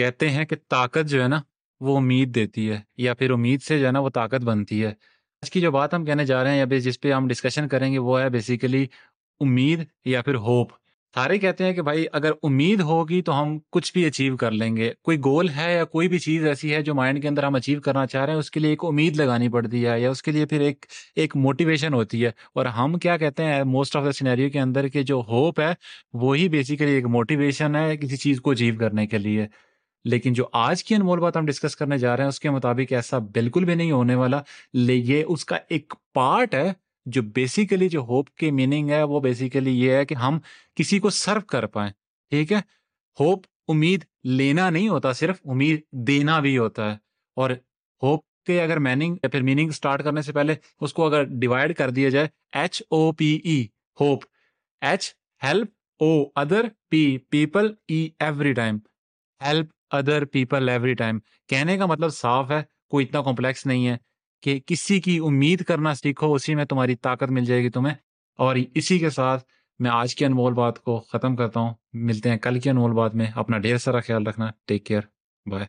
کہتے ہیں کہ طاقت جو ہے نا، وہ امید دیتی ہے، یا پھر امید سے جو ہے نا، وہ طاقت بنتی ہے۔ آج کی جو بات ہم کہنے جا رہے ہیں، یا جس پہ ہم ڈسکشن کریں گے، وہ ہے بیسیکلی امید یا پھر ہوپ سارے کہتے ہیں کہ بھائی، اگر امید ہوگی تو ہم کچھ بھی اچیو کر لیں گے۔ کوئی گول ہے یا کوئی بھی چیز ایسی ہے جو مائنڈ کے اندر ہم اچیو کرنا چاہ رہے ہیں، اس کے لیے ایک امید لگانی پڑتی ہے، یا اس کے لیے پھر ایک ایک موٹیویشن ہوتی ہے۔ اور ہم کیا کہتے ہیں موسٹ آف دا سینیریو کے اندر کہ جو ہوپ ہے وہی بیسیکلی ایک موٹیویشن ہے کسی چیز کو اچیو کرنے کے لیے۔ لیکن جو آج کی انمول بات ہم ڈسکس کرنے جا رہے ہیں، اس کے مطابق ایسا بالکل بھی نہیں ہونے والا۔ یہ اس کا ایک پارٹ ہے جو بیسیکلی جو ہوپ کی میننگ ہے، وہ بیسیکلی یہ ہے کہ ہم کسی کو سرو کر پائیں۔ ٹھیک ہے؟ ہوپ امید لینا نہیں ہوتا، صرف امید دینا بھی ہوتا ہے۔ اور ہوپ کے اگر میننگ یا پھر میننگ اسٹارٹ کرنے سے پہلے اس کو اگر ڈیوائڈ کر دیا جائے H O P E hope H help O other P people E every time help other people every time کہنے کا مطلب صاف ہے، کوئی اتنا کمپلیکس نہیں ہے کہ کسی کی امید کرنا سیکھو، اسی میں تمہاری طاقت مل جائے گی تمہیں۔ اور اسی کے ساتھ میں آج کی انمول بات کو ختم کرتا ہوں۔ ملتے ہیں کل کی انمول بات میں۔ اپنا ڈھیر سارا خیال رکھنا۔ Take care bye